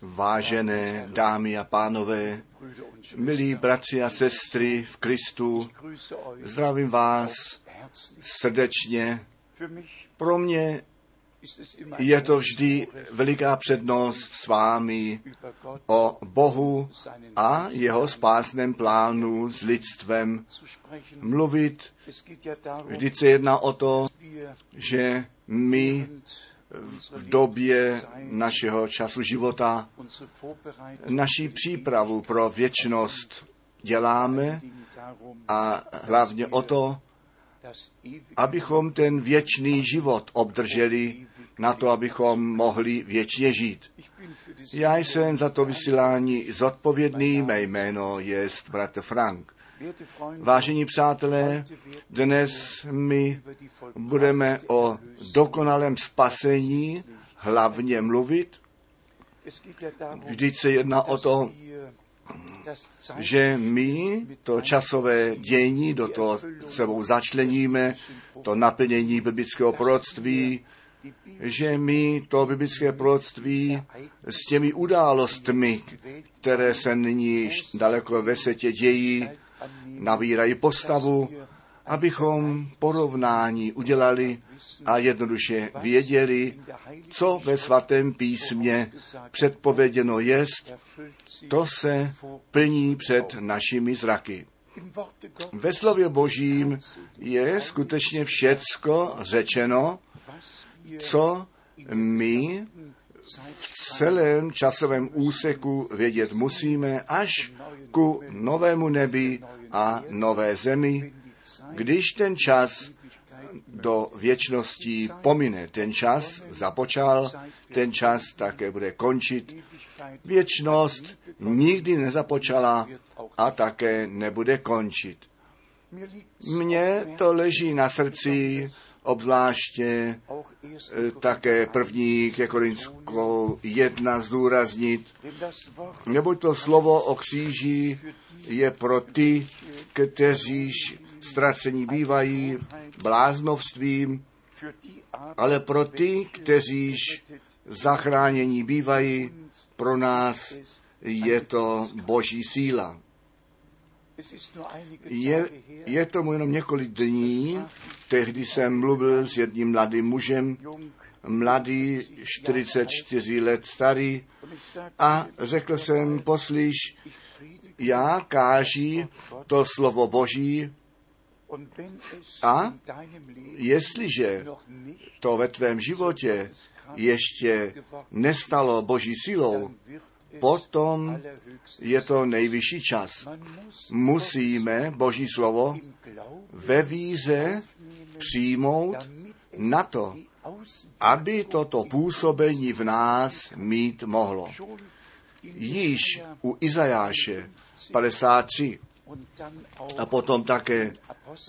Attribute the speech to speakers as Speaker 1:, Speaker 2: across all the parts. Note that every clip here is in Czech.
Speaker 1: Vážené dámy a pánové, milí bratři a sestry v Kristu, zdravím vás srdečně. Pro mě je to vždy veliká přednost s vámi o Bohu a jeho spásném plánu s lidstvem mluvit. Vždyť se jedná o to, že my v době našeho času života naší přípravu pro věčnost děláme a hlavně o to, abychom ten věčný život obdrželi na to, abychom mohli věčně žít. Já jsem za to vysílání zodpovědný, mé jméno je bratr Frank. Vážení přátelé, dnes my budeme o dokonalém spasení hlavně mluvit. Vždyť se jedná o to, že my to časové dění do toho sebou začleníme, to naplnění biblického proroctví, že my to biblické proroctví s těmi událostmi, které se nyní daleko ve světě dějí, nabírají postavu, abychom porovnání udělali a jednoduše věděli, co ve svatém písmě předpověděno jest, to se plní před našimi zraky. Ve slově božím je skutečně všecko řečeno, co my v celém časovém úseku vědět musíme až ku novému nebi a nové zemi, když ten čas do věčnosti pomine. Ten čas započal, ten čas také bude končit. Věčnost nikdy nezapočala a také nebude končit. Mně to leží na srdci, obzvláště také první ke Korinskou jedna zdůraznit, neboť to slovo o kříži je pro ty, kteří ztracení bývají bláznovstvím, ale pro ty, kteří zachránění bývají, pro nás je to boží síla. Je, je tomu jenom několik dní, tehdy jsem mluvil s jedním mladým mužem, mladý, 44 let starý, a řekl jsem, poslyš, já káží to slovo Boží. A jestliže to ve tvém životě ještě nestalo Boží silou, potom je to nejvyšší čas. Musíme Boží slovo ve víze přijmout na to, aby toto působení v nás mít mohlo. Již u Izajáše 53 a potom také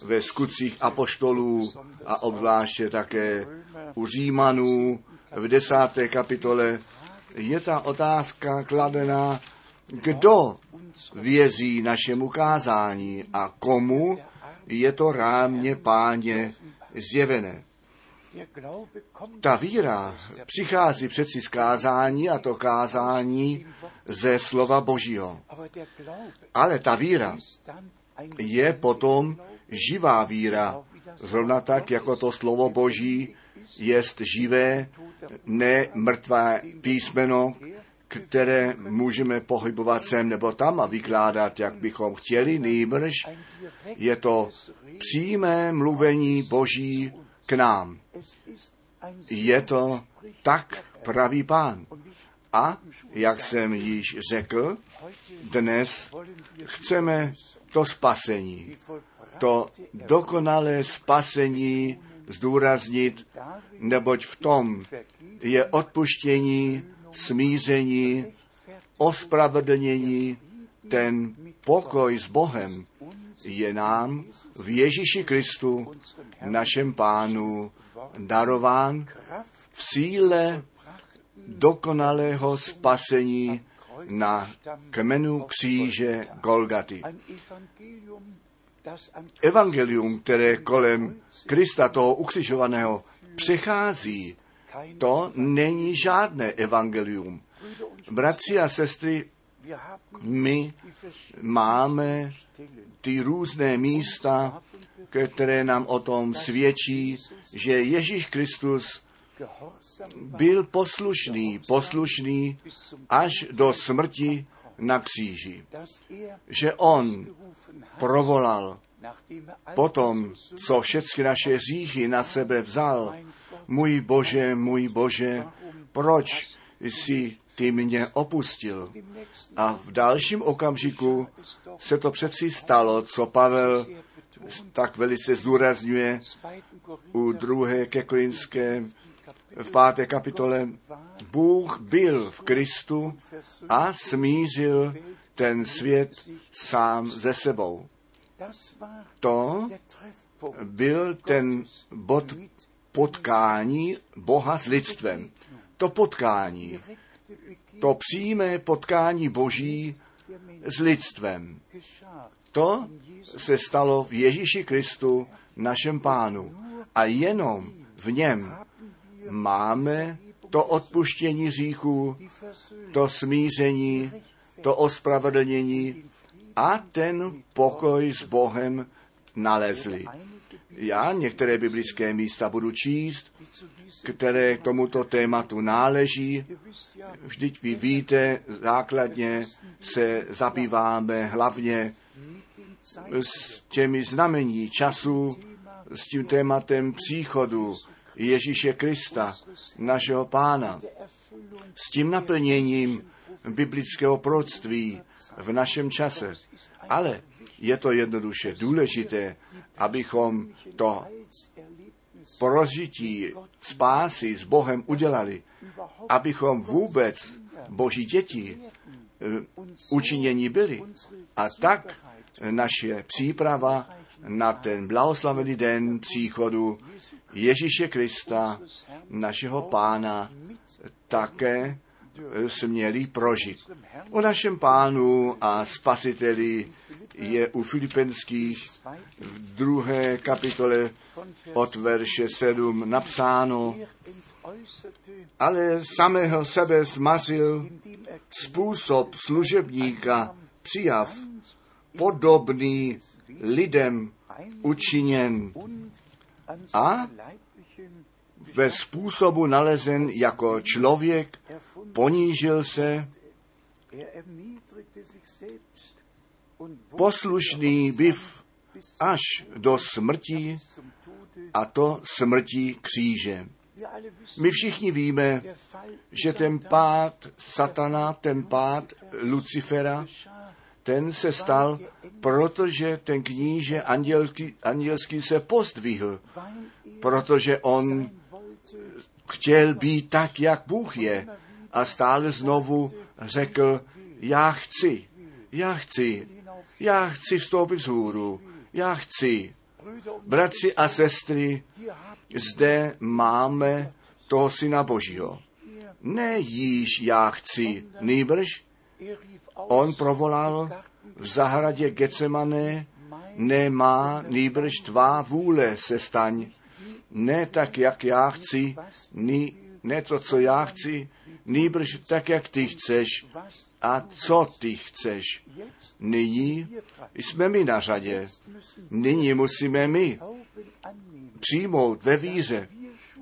Speaker 1: ve skutcích apoštolů a obzvláště také u Římanů v desáté kapitole je ta otázka kladená, kdo vězí našemu kázání a komu je to rámě páně zjevené. Ta víra přichází přeci z kázání a to kázání ze slova Božího. Ale ta víra je potom živá víra, zrovna tak, jako to slovo Boží jest živé, ne mrtvé písmeno, které můžeme pohybovat sem nebo tam a vykládat, jak bychom chtěli, nejbrž je to přímé mluvení Boží k nám. Je to tak pravý pán. A, jak jsem již řekl, dnes chceme to spasení, to dokonalé spasení zdůraznit, neboť v tom je odpuštění, smíření, ospravedlnění, ten pokoj s Bohem je nám v Ježíši Kristu, našem pánu, darován v síle dokonalého spasení na kmenu kříže Golgaty. Evangelium, které kolem Krista toho ukřižovaného přechází, To není žádné evangelium. Bratři a sestry, my máme ty různé místa, které nám o tom svědčí, že Ježíš Kristus byl poslušný, poslušný až do smrti na kříži. Že on provolal potom, co všechny naše říchy na sebe vzal, můj Bože, můj Bože, proč jsi ty mě opustil? A v dalším okamžiku se to přeci stalo, co Pavel tak velice zdůrazňuje u druhé ke Korinské v páté kapitole. Bůh byl v Kristu a smířil ten svět sám ze sebou. To byl ten bod potkání Boha s lidstvem. To potkání, to přímé potkání Boží s lidstvem. To se stalo v Ježíši Kristu, našem pánu. A jenom v něm máme to odpuštění říchů, to smíření, to ospravedlnění a ten pokoj s Bohem nalezli. Já některé biblické místa budu číst, které k tomuto tématu náleží. Vždyť vy víte, základně se zabýváme hlavně s těmi znamení času, s tím tématem příchodu Ježíše Krista, našeho pána, s tím naplněním biblického proroctví v našem čase. Ale je to jednoduše důležité, abychom to prožití spásy s Bohem udělali, abychom vůbec Boží děti eh, učinění byli. A tak naše příprava na ten blahoslavený den příchodu Ježíše Krista, našeho pána, také směli prožít. O našem pánu a spasiteli je u Filipenských v druhé kapitole od verše 7 napsáno, ale samého sebe zmařil způsob služebníka přijav, podobný lidem učiněn a ve způsobu nalezen jako člověk ponížil se, poslušný byv až do smrti a to smrti kříže. My všichni víme, že ten pád satana, ten pád Lucifera, ten se stal, protože ten kníže andělský, andělský se pozdvihl, protože on chtěl být tak, jak Bůh je a stále znovu řekl, já chci, já chci, já chci vstoupit z hůru, já chci. Bratři a sestry, zde máme toho Syna Božího. Ne již já chci, nýbrž on provolal v zahradě Getsemane, nemá nýbrž tvá vůle se staň. Ne tak, jak já chci, ní, ne to, co já chci, nýbrž tak, jak ty chceš a co ty chceš. Nyní jsme my na řadě. Nyní musíme my přijmout ve víře,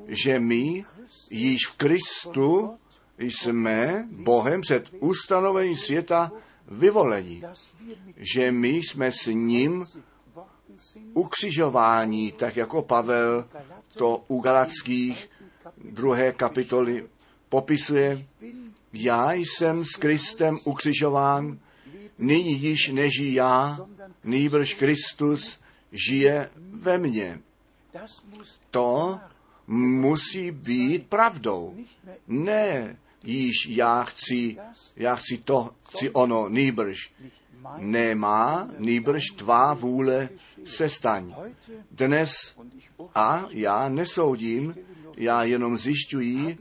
Speaker 1: že my již v Kristu jsme Bohem před ustanovením světa vyvolení, že my jsme s ním ukřižování, tak jako Pavel to u Galackých druhé kapitoly popisuje. Já jsem s Kristem ukřižován, nyní již neží já, nýbrž Kristus žije ve mně. To musí být pravdou. Ne, již já chci, já chci to, chci ono, nýbrž. Nemá, nýbrž tvá vůle se staň. Dnes a já nesoudím, já jenom zjišťuji,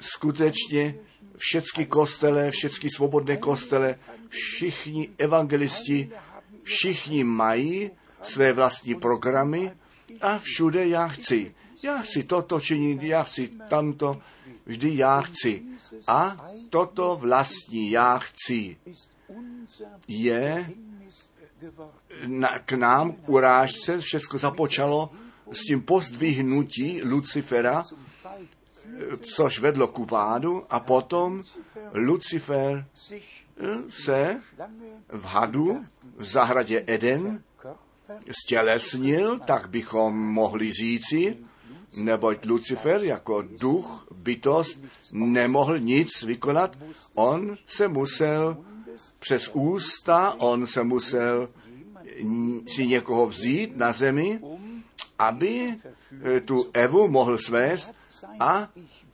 Speaker 1: skutečně všechny kostele, všechny svobodné kostele, všichni evangelisti, všichni mají své vlastní programy a všude já chci. Já chci toto činit, já chci tamto, vždy já chci. A toto vlastní já chci je na, k nám urážce, všechno započalo s tím pozdvihnutí Lucifera, což vedlo k pádu a potom Lucifer se v hadu v zahradě Eden stělesnil, tak bychom mohli říci, neboť Lucifer jako duch, bytost, nemohl nic vykonat. On se musel přes ústa, on se musel si někoho vzít na zemi, aby eh, tu Evu mohl svést a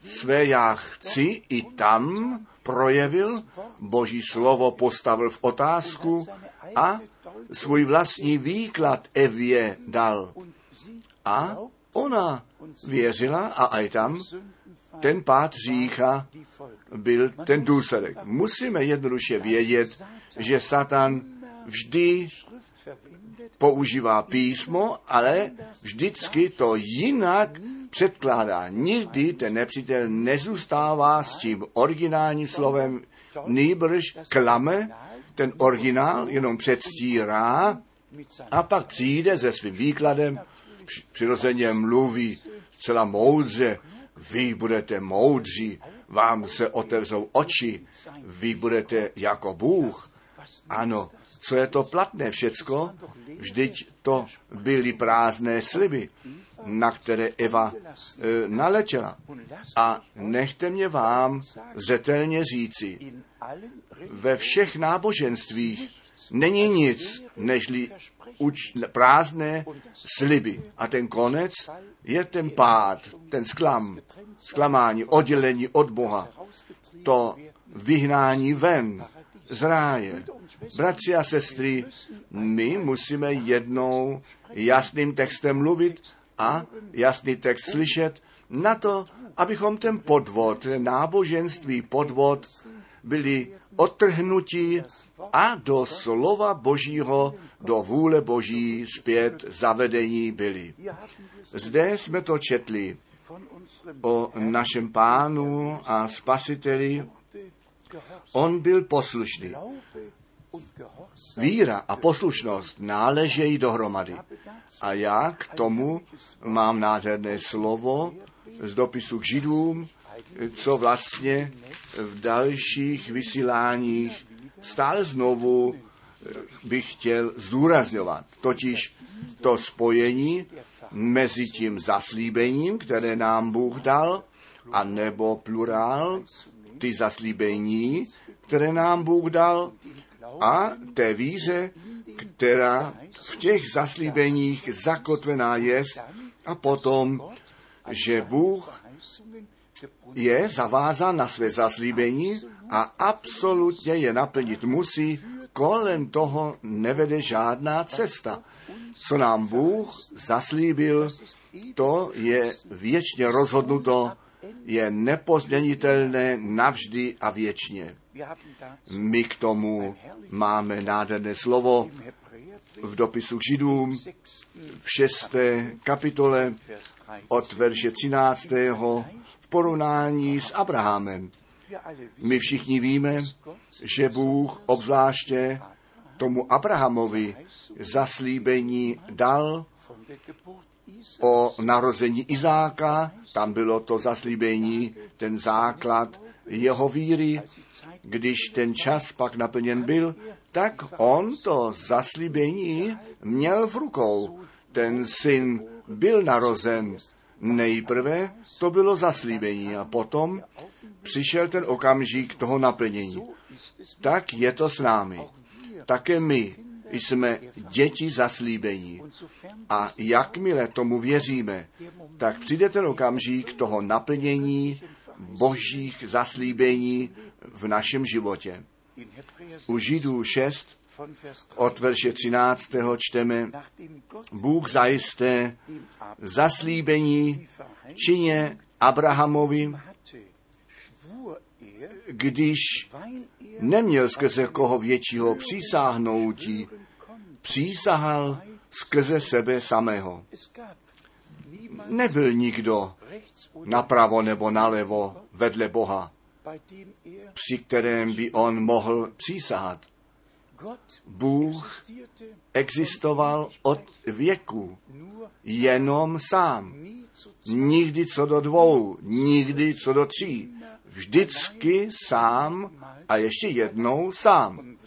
Speaker 1: své já chci i tam projevil, boží slovo postavil v otázku a svůj vlastní výklad Evě dal. A ona věřila a aj tam ten pád řícha byl ten důsledek. Musíme jednoduše vědět, že Satan vždy používá písmo, ale vždycky to jinak předkládá. Nikdy ten nepřítel nezůstává s tím originálním slovem, nýbrž klame, ten originál jenom předstírá a pak přijde se svým výkladem, přirozeně mluví celá moudře, vy budete moudří, vám se otevřou oči, vy budete jako Bůh. Ano, co je to platné všecko? Vždyť to byly prázdné sliby, na které Eva e, naletěla. A nechte mě vám zřetelně říci, ve všech náboženstvích není nic, nežli uč, prázdné sliby. A ten konec je ten pád, ten sklam, sklamání, oddělení od Boha, to vyhnání ven z ráje. Bratři a sestry, my musíme jednou jasným textem mluvit a jasný text slyšet na to, abychom ten podvod, náboženství podvod byli odtrhnutí a do slova Božího, do vůle Boží zpět zavedení byli. Zde jsme to četli o našem pánu a spasiteli. On byl poslušný. Víra a poslušnost náležejí dohromady. A já k tomu mám nádherné slovo z dopisu k židům, co vlastně v dalších vysíláních stále znovu bych chtěl zdůrazňovat. Totiž to spojení mezi tím zaslíbením, které nám Bůh dal, a nebo plurál, ty zaslíbení, které nám Bůh dal, a té víře, která v těch zaslíbeních zakotvená je, a potom, že Bůh je zavázán na své zaslíbení a absolutně je naplnit musí, kolem toho nevede žádná cesta. Co nám Bůh zaslíbil, to je věčně rozhodnuto, je nepozměnitelné navždy a věčně. My k tomu máme nádherné slovo v dopisu k Židům v šesté kapitole od verše 13. porovnání s Abrahamem. My všichni víme, že Bůh obzvláště tomu Abrahamovi zaslíbení dal o narození Izáka, tam bylo to zaslíbení, ten základ jeho víry, když ten čas pak naplněn byl, tak on to zaslíbení měl v rukou. Ten syn byl narozen. Nejprve to bylo zaslíbení a potom přišel ten okamžik toho naplnění. Tak je to s námi. Také my jsme děti zaslíbení. A jakmile tomu věříme, tak přijde ten okamžik toho naplnění božích zaslíbení v našem životě. U Židů 6 od verše 13. čteme, Bůh zajisté zaslíbení čině Abrahamovi, když neměl skrze koho většího přísáhnoutí, přísahal skrze sebe samého. Nebyl nikdo napravo nebo nalevo vedle Boha, při kterém by on mohl přísahat. Bůh existoval od věku, jenom sám. Nikdy co do dvou, nikdy co do tří. Vždycky sám a ještě jednou sám.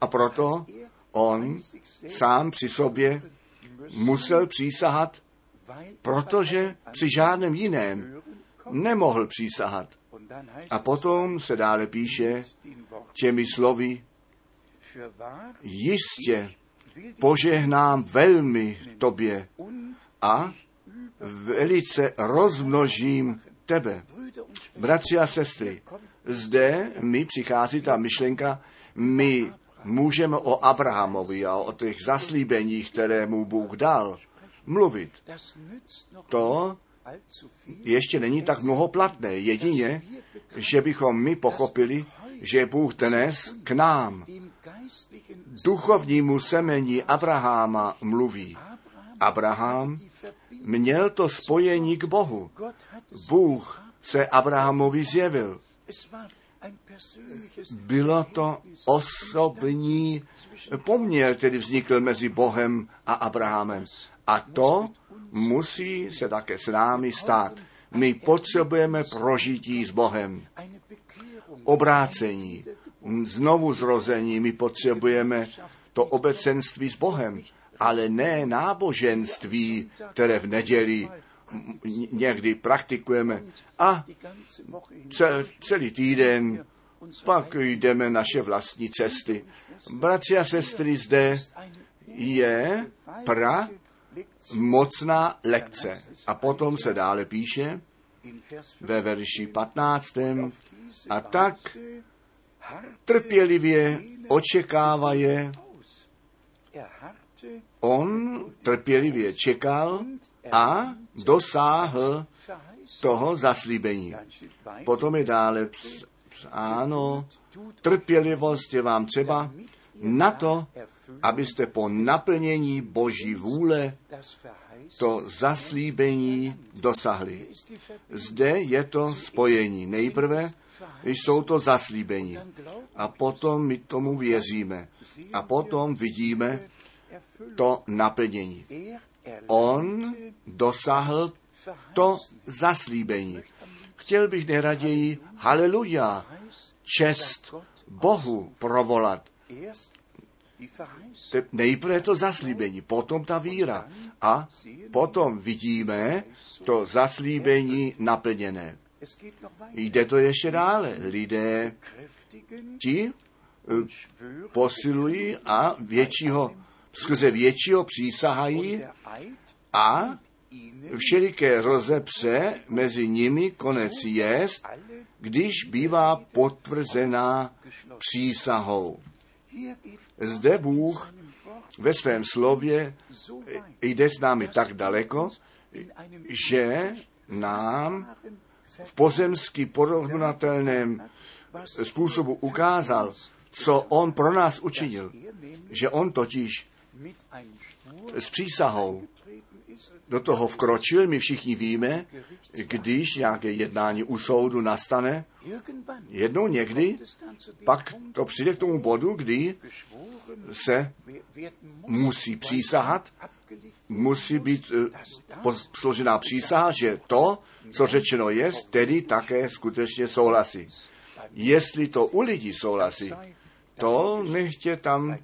Speaker 1: A proto on sám při sobě musel přísahat, protože při žádném jiném nemohl přísahat. A potom se dále píše těmi slovy, jistě požehnám velmi tobě a velice rozmnožím tebe. Bratři a sestry, zde mi přichází ta myšlenka, my můžeme o Abrahamovi a o těch zaslíbeních, které mu Bůh dal, mluvit. To ještě není tak mnoho platné. Jedině, že bychom my pochopili, že Bůh dnes k nám, duchovnímu semení Abraháma, mluví. Abraham měl to spojení k Bohu. Bůh se Abrahamovi zjevil. Bylo to osobní poměr, který vznikl mezi Bohem a Abrahamem. A to musí se také s námi stát. My potřebujeme prožití s Bohem. Obrácení, znovu zrození, my potřebujeme to obecenství s Bohem, ale ne náboženství, které v neděli někdy praktikujeme a celý týden pak jdeme naše vlastní cesty. Bratři a sestry, zde je pra mocná lekce. A potom se dále píše ve verši 15. A tak trpělivě očekává je. On trpělivě čekal a dosáhl toho zaslíbení. Potom je dále ano, trpělivost je vám třeba na to, abyste po naplnění Boží vůle to zaslíbení dosahli. Zde je to spojení. Nejprve jsou to zaslíbení. A potom my tomu věříme. A potom vidíme to naplnění. On dosáhl to zaslíbení. Chtěl bych nejraději haleluja, čest Bohu provolat. Nejprve to zaslíbení, potom ta víra a potom vidíme to zaslíbení naplněné. Jde to ještě dále. Lidé ti eh, posilují a většího, skrze většího přísahají a všeliké rozepře mezi nimi konec jest, když bývá potvrzená přísahou. Zde Bůh ve svém slově jde s námi tak daleko, že nám v pozemsky porovnatelném způsobu ukázal, co on pro nás učinil. Že on totiž s přísahou do toho vkročil, my všichni víme, když nějaké jednání u soudu nastane, jednou někdy, pak to přijde k tomu bodu, kdy se musí přísahat, musí být uh, složená přísaha, že to, co řečeno je, tedy také skutečně souhlasí. Jestli to u lidí souhlasí, to nechtě tam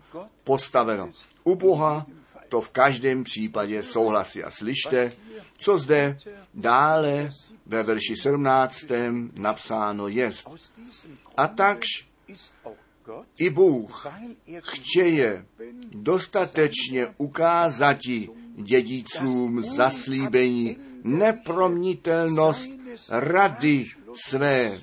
Speaker 1: postaveno. U Boha to v každém případě souhlasí. A slyšte, co zde dále ve verši 17. napsáno je. A takž i Bůh chtěje dostatečně ukázat dědicům zaslíbení nepromnitelnost rady své.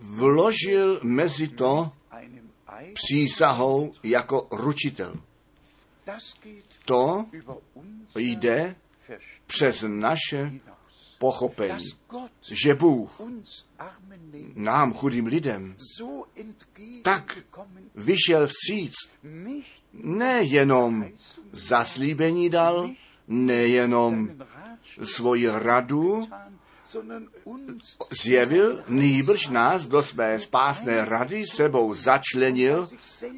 Speaker 1: Vložil mezi to přísahou jako ručitel. To jde přes naše pochopení, že Bůh nám, chudým lidem, tak vyšel vstříc, nejenom zaslíbení dal, nejenom svoji radu zjevil, nýbrž nás do své spásné rady sebou začlenil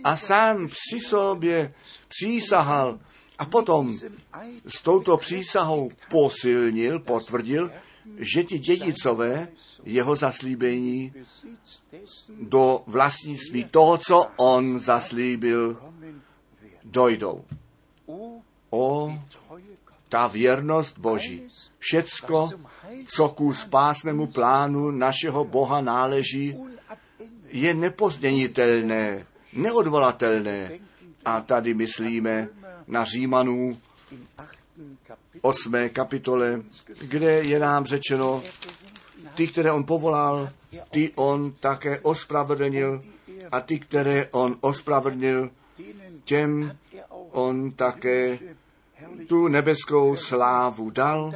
Speaker 1: a sám při sobě přísahal a potom s touto přísahou posilnil, potvrdil, že ti dědicové jeho zaslíbení do vlastnictví toho, co on zaslíbil, dojdou.
Speaker 2: O,
Speaker 1: ta věrnost Boží. Všecko, co ku spásnému plánu našeho Boha náleží, je nepozměnitelné, neodvolatelné. A tady myslíme na Římanů 8. kapitole, kde je nám řečeno, ty, které on povolal, ty on také ospravedlnil a ty, které on ospravedlnil, těm on také tu nebeskou slávu dal.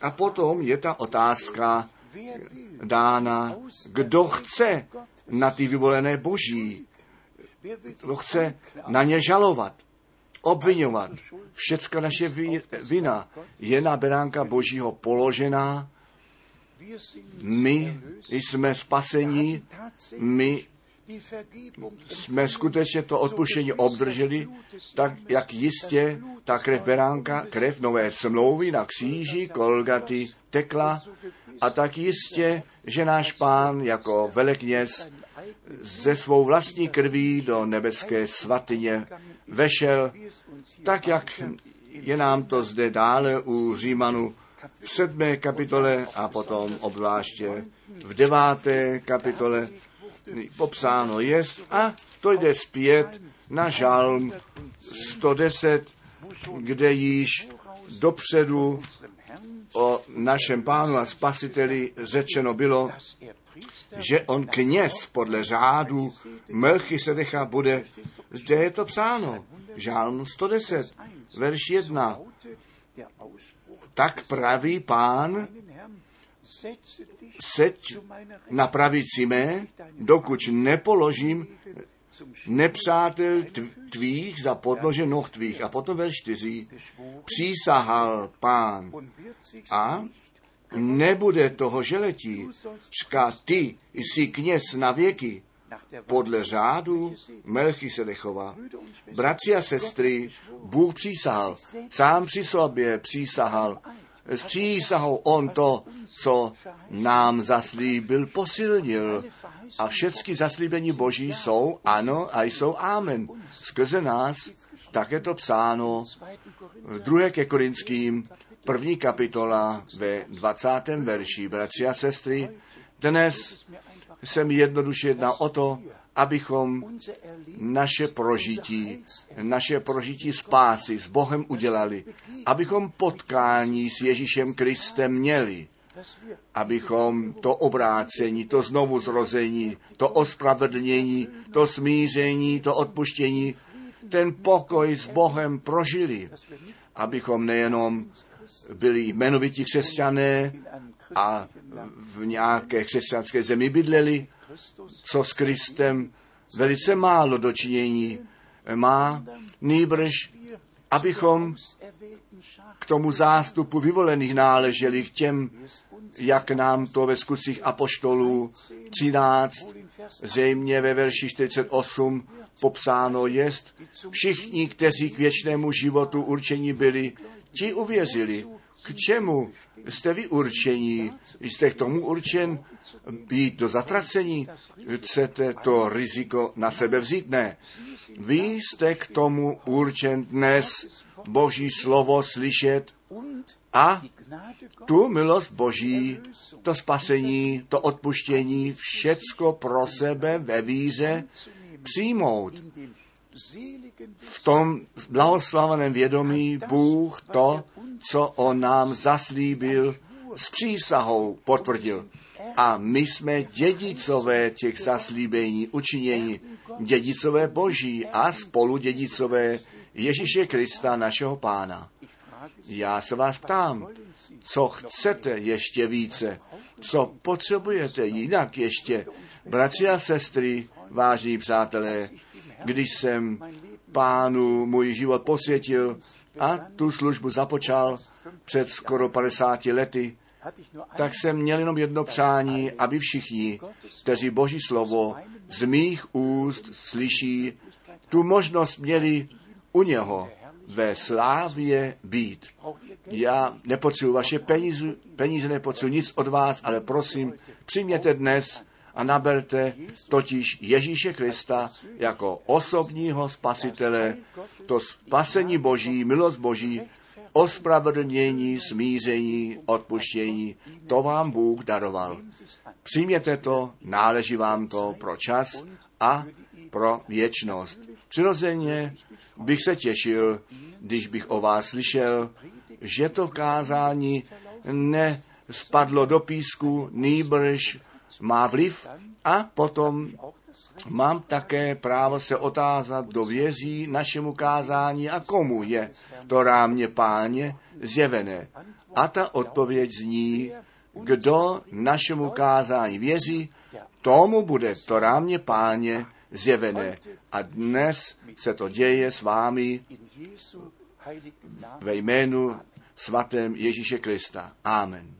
Speaker 1: A potom je ta otázka dána, kdo chce na ty vyvolené boží, kdo chce na ně žalovat, obvinovat. Všecka naše vi- vina je na beránka božího položená. My jsme spasení, my jsme skutečně to odpuštění obdrželi, tak jak jistě ta krev beránka, krev nové smlouvy na kříži Kolgaty tekla a tak jistě, že náš pán jako velekněz ze svou vlastní krví do nebeské svatyně vešel, tak jak je nám to zde dále u Římanu v sedmé kapitole a potom obzvláště v deváté kapitole popsáno jest a to jde zpět na žalm 110, kde již dopředu o našem pánu a spasiteli řečeno bylo, že on kněz podle řádu Melchisedecha bude. Zde je to psáno. Žálm 110, verš 1.
Speaker 2: lautet der Ausspruch
Speaker 1: Tak praví pán, seď na pravici mé, dokud nepoložím nepřátel tv- tvých za podnože noh tvých. A potom verš 4. Přísahal pán a nebude toho želetí. Čka ty jsi kněz na věky podle řádu Melchisedechova. Bratři a sestry, Bůh přísahal, sám při sobě přísahal. S přísahou on to, co nám zaslíbil, posilnil. A všechny zaslíbení Boží jsou ano a jsou amen. Skrze nás také to psáno v 2. ke Korinským, první kapitola ve 20. verši. Bratři a sestry, dnes se mi jednoduše jedná o to, abychom naše prožití, naše prožití spásy s Bohem udělali, abychom potkání s Ježíšem Kristem měli, abychom to obrácení, to znovu zrození, to ospravedlnění, to smíření, to odpuštění, ten pokoj s Bohem prožili, abychom nejenom byli jmenovití křesťané a v nějaké křesťanské zemi bydleli, co s Kristem velice málo dočinění má, nýbrž abychom k tomu zástupu vyvolených náleželi k těm, jak nám to ve skutcích apoštolů 13, zřejmě ve verši 48 popsáno jest, všichni, kteří k věčnému životu určení byli, ti uvěřili. K čemu jste vy určení? Jste k tomu určen být do zatracení? Chcete to riziko na sebe vzít? Ne. Vy jste k tomu určen dnes Boží slovo slyšet a tu milost Boží, to spasení, to odpuštění, všecko pro sebe ve víře přijmout. V tom blahoslaveném vědomí Bůh to, co on nám zaslíbil, s přísahou potvrdil. A my jsme dědicové těch zaslíbení, učinění, dědicové Boží a spolu dědicové Ježíše Krista, našeho Pána. Já se vás ptám, co chcete ještě více, co potřebujete jinak ještě. Bratři a sestry, vážní přátelé, když jsem pánu můj život posvětil a tu službu započal před skoro 50 lety, tak jsem měl jenom jedno přání, aby všichni, kteří Boží slovo z mých úst slyší, tu možnost měli u něho ve slávě být. Já nepotřebuji vaše peníze, peníze nepotřebuji nic od vás, ale prosím, přijměte dnes a naberte totiž Ježíše Krista jako osobního spasitele, to spasení Boží, milost Boží, ospravedlnění, smíření, odpuštění, to vám Bůh daroval. Přijměte to, náleží vám to pro čas a pro věčnost. Přirozeně bych se těšil, když bych o vás slyšel, že to kázání nespadlo do písku, nýbrž má vliv a potom mám také právo se otázat, kdo věří našemu kázání a komu je to rámě páně zjevené. A ta odpověď zní, kdo našemu kázání věří, tomu bude to rámě páně zjevené. A dnes se to děje s vámi ve jménu svatém Ježíše Krista. Amen.